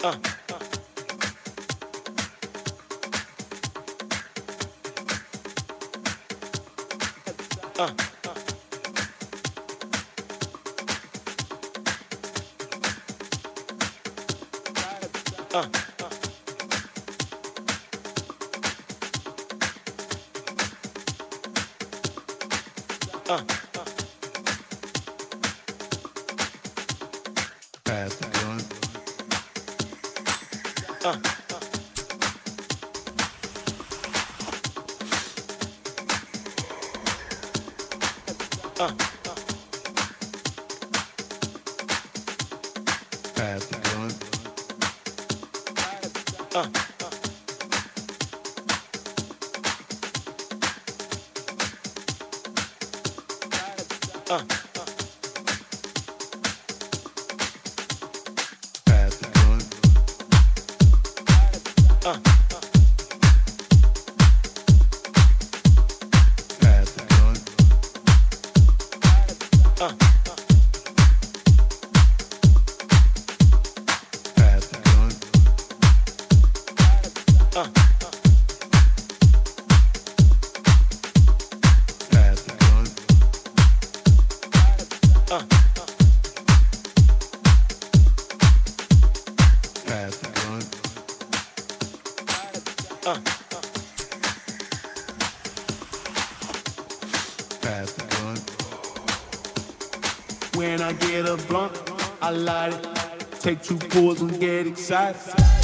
Uh. Uh. Uh. Uh. Pass. Uh. get too poised and get excited.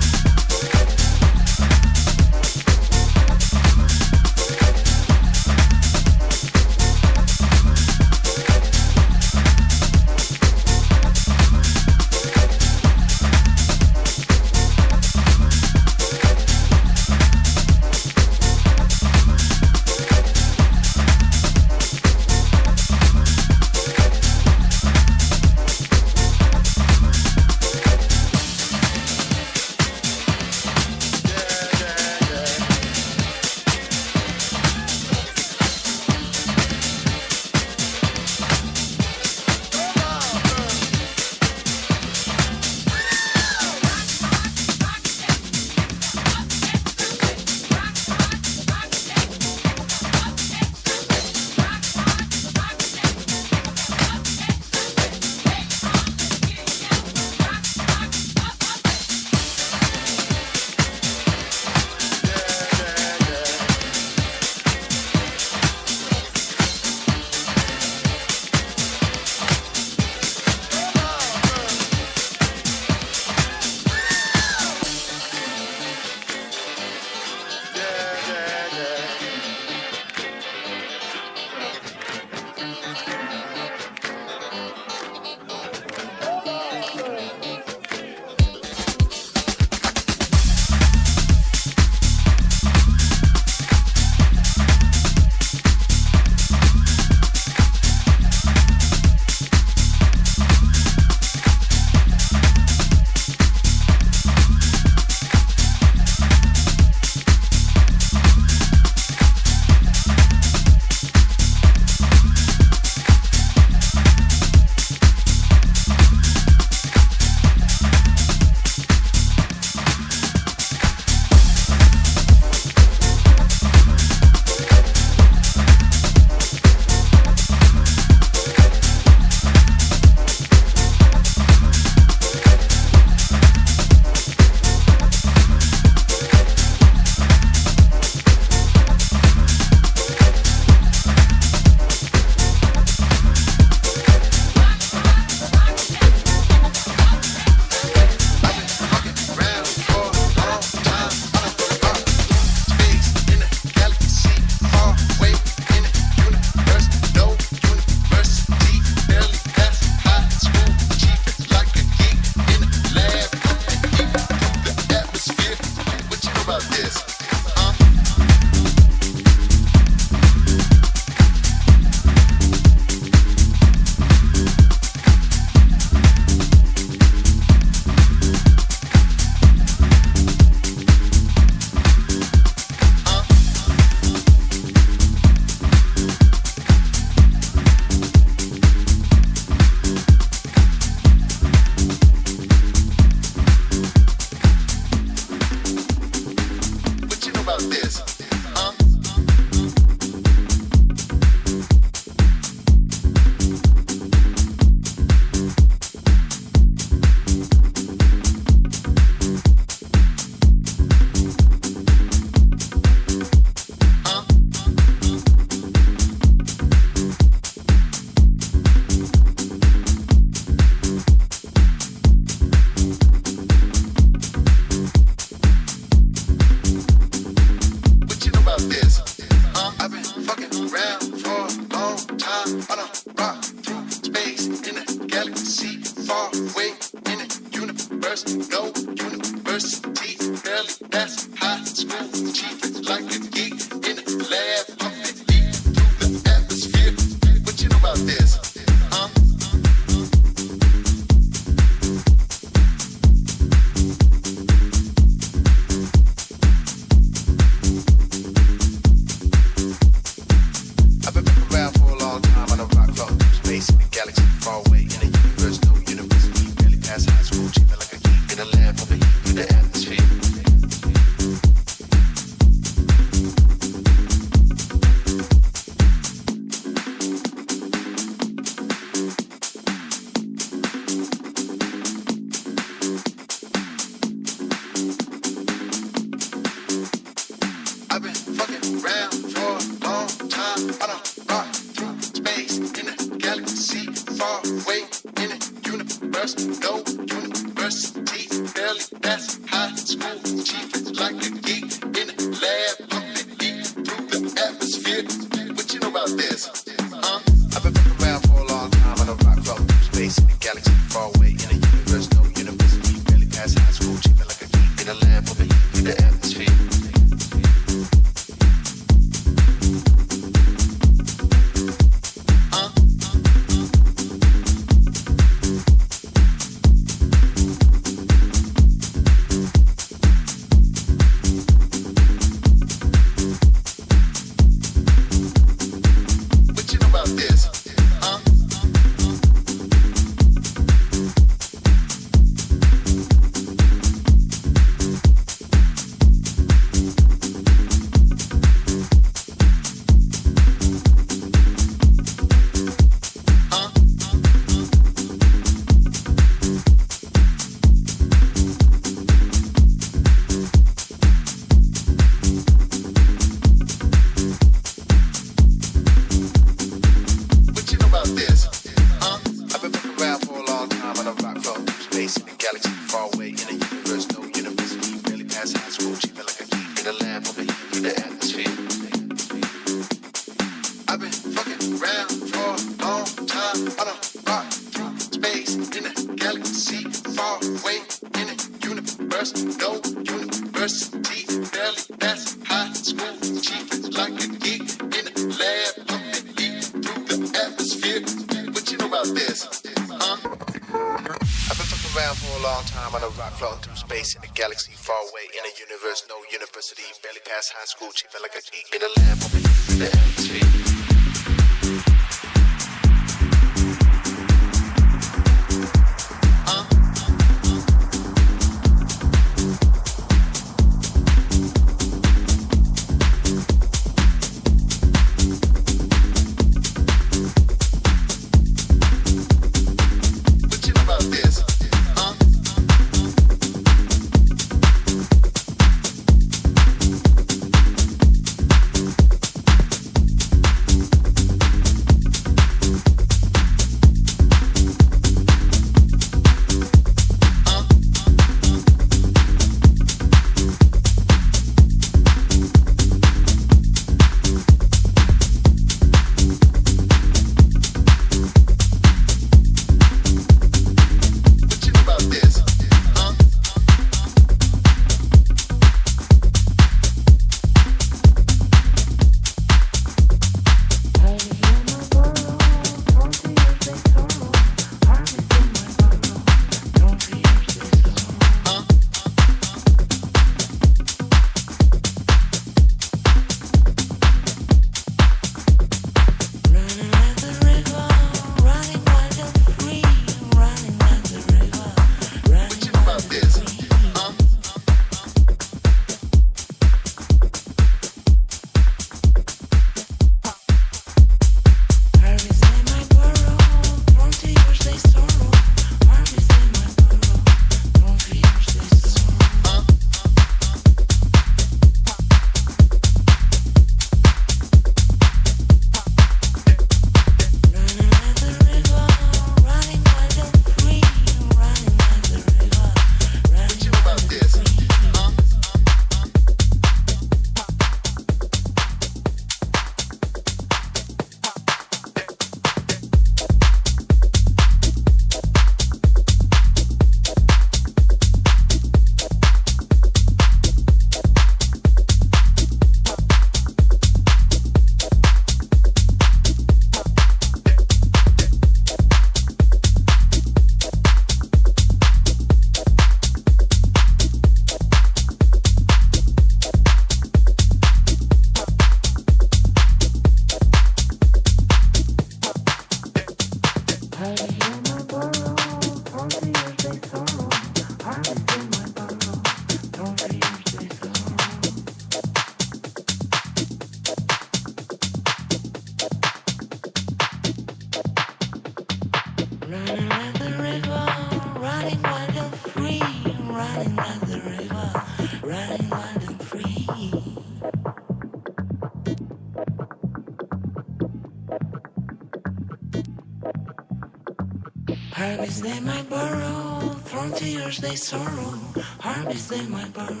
sorrow, harvest in my burden.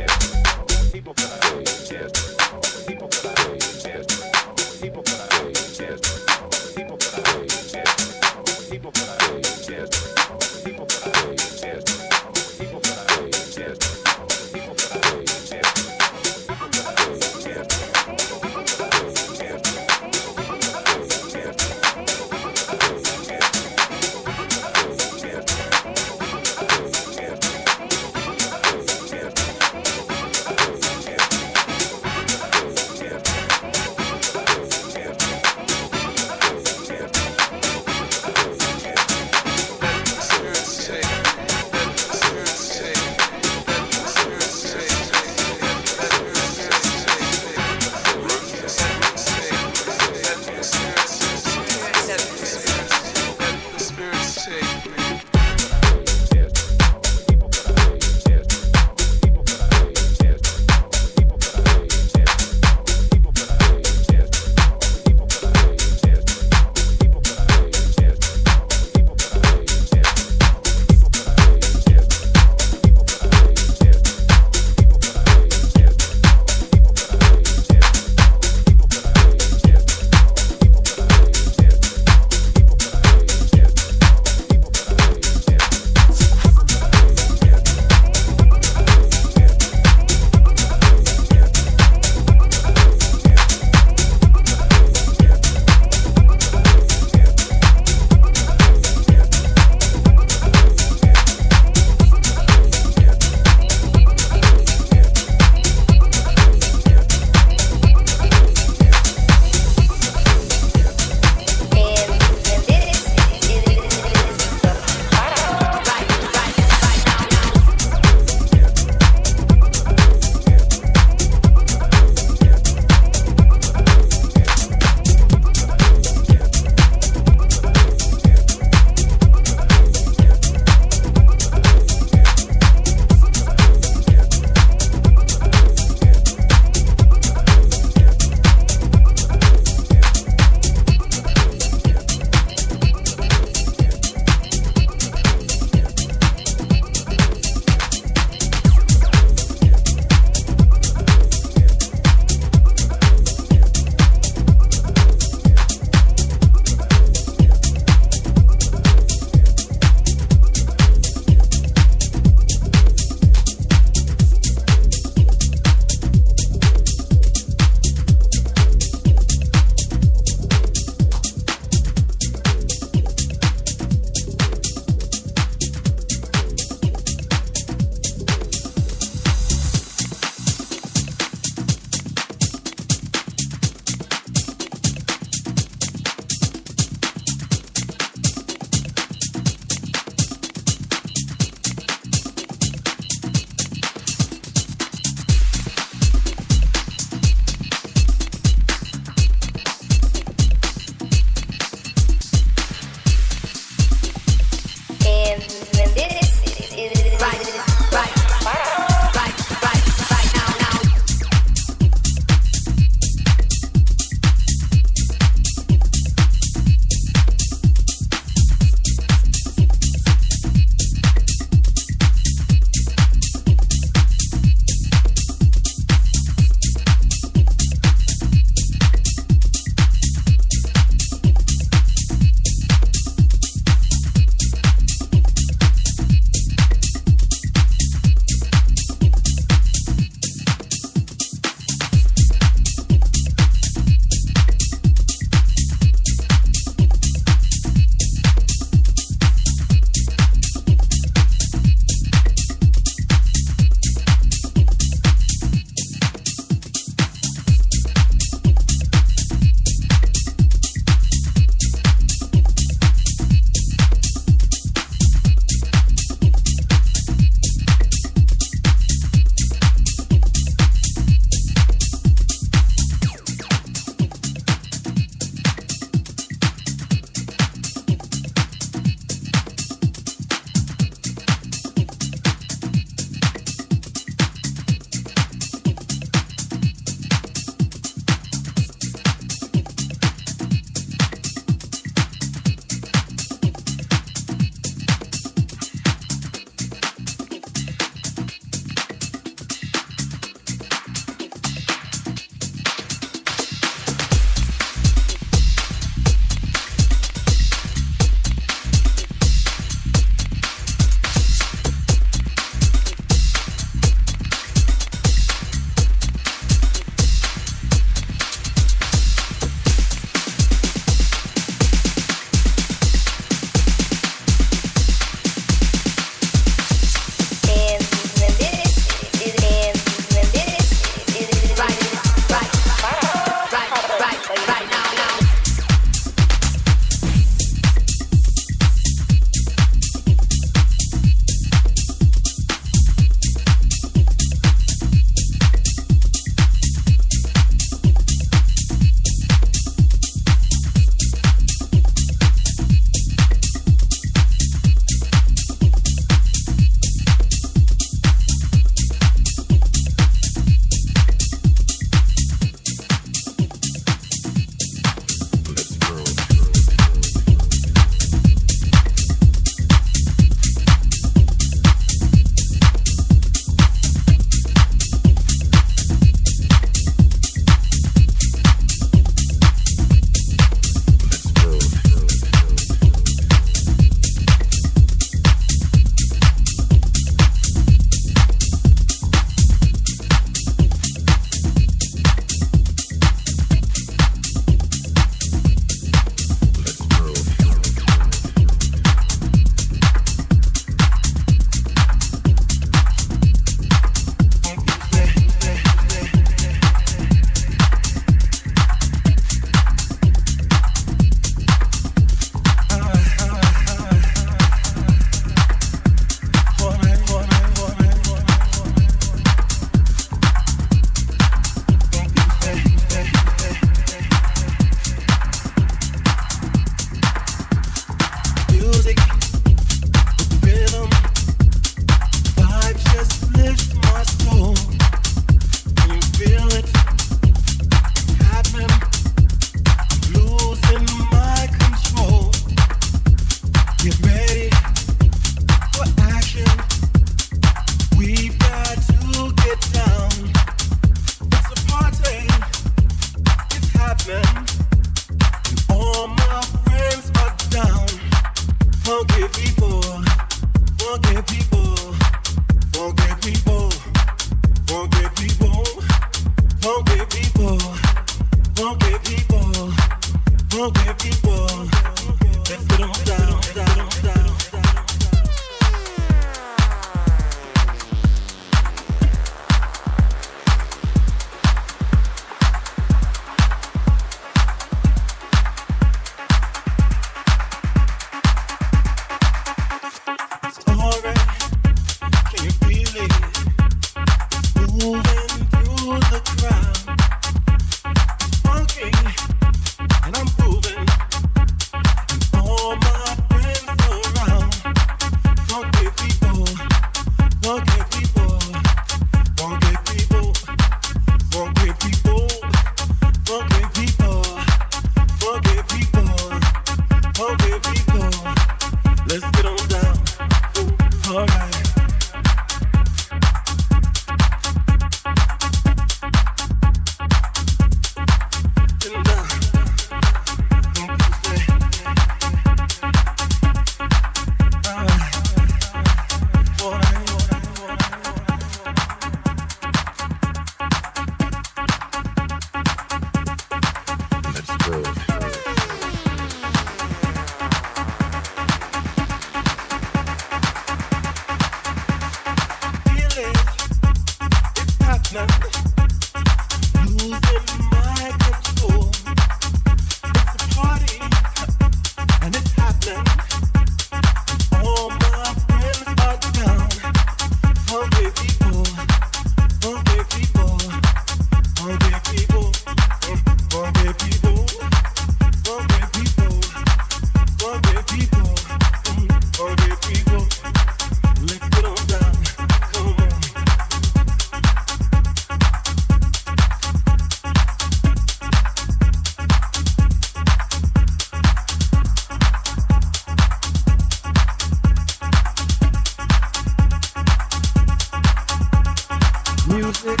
music,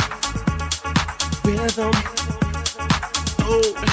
rhythm, oh.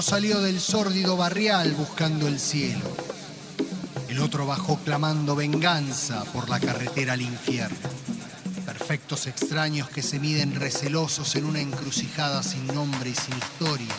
Salió del sórdido barrial buscando el cielo. El otro bajó clamando venganza por la carretera al infierno. Perfectos extraños que se miden recelosos en una encrucijada sin nombre y sin historia.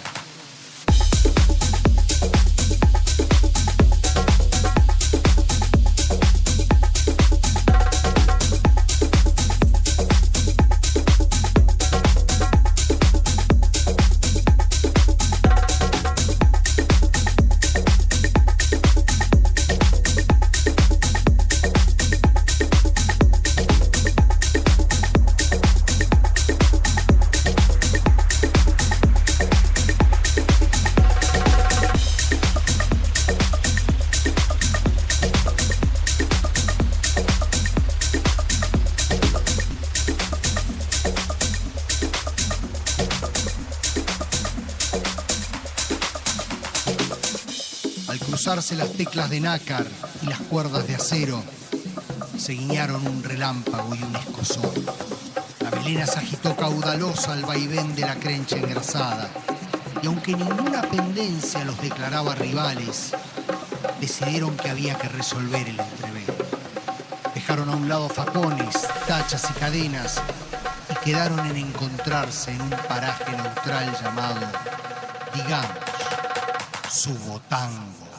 Teclas de nácar y las cuerdas de acero, se guiñaron un relámpago y un escozor. La melena se agitó caudalosa al vaivén de la crencha engrasada, y aunque ninguna pendencia los declaraba rivales, decidieron que había que resolver el entrevero. Dejaron a un lado facones, tachas y cadenas y quedaron en encontrarse en un paraje neutral llamado, digamos, Subotango.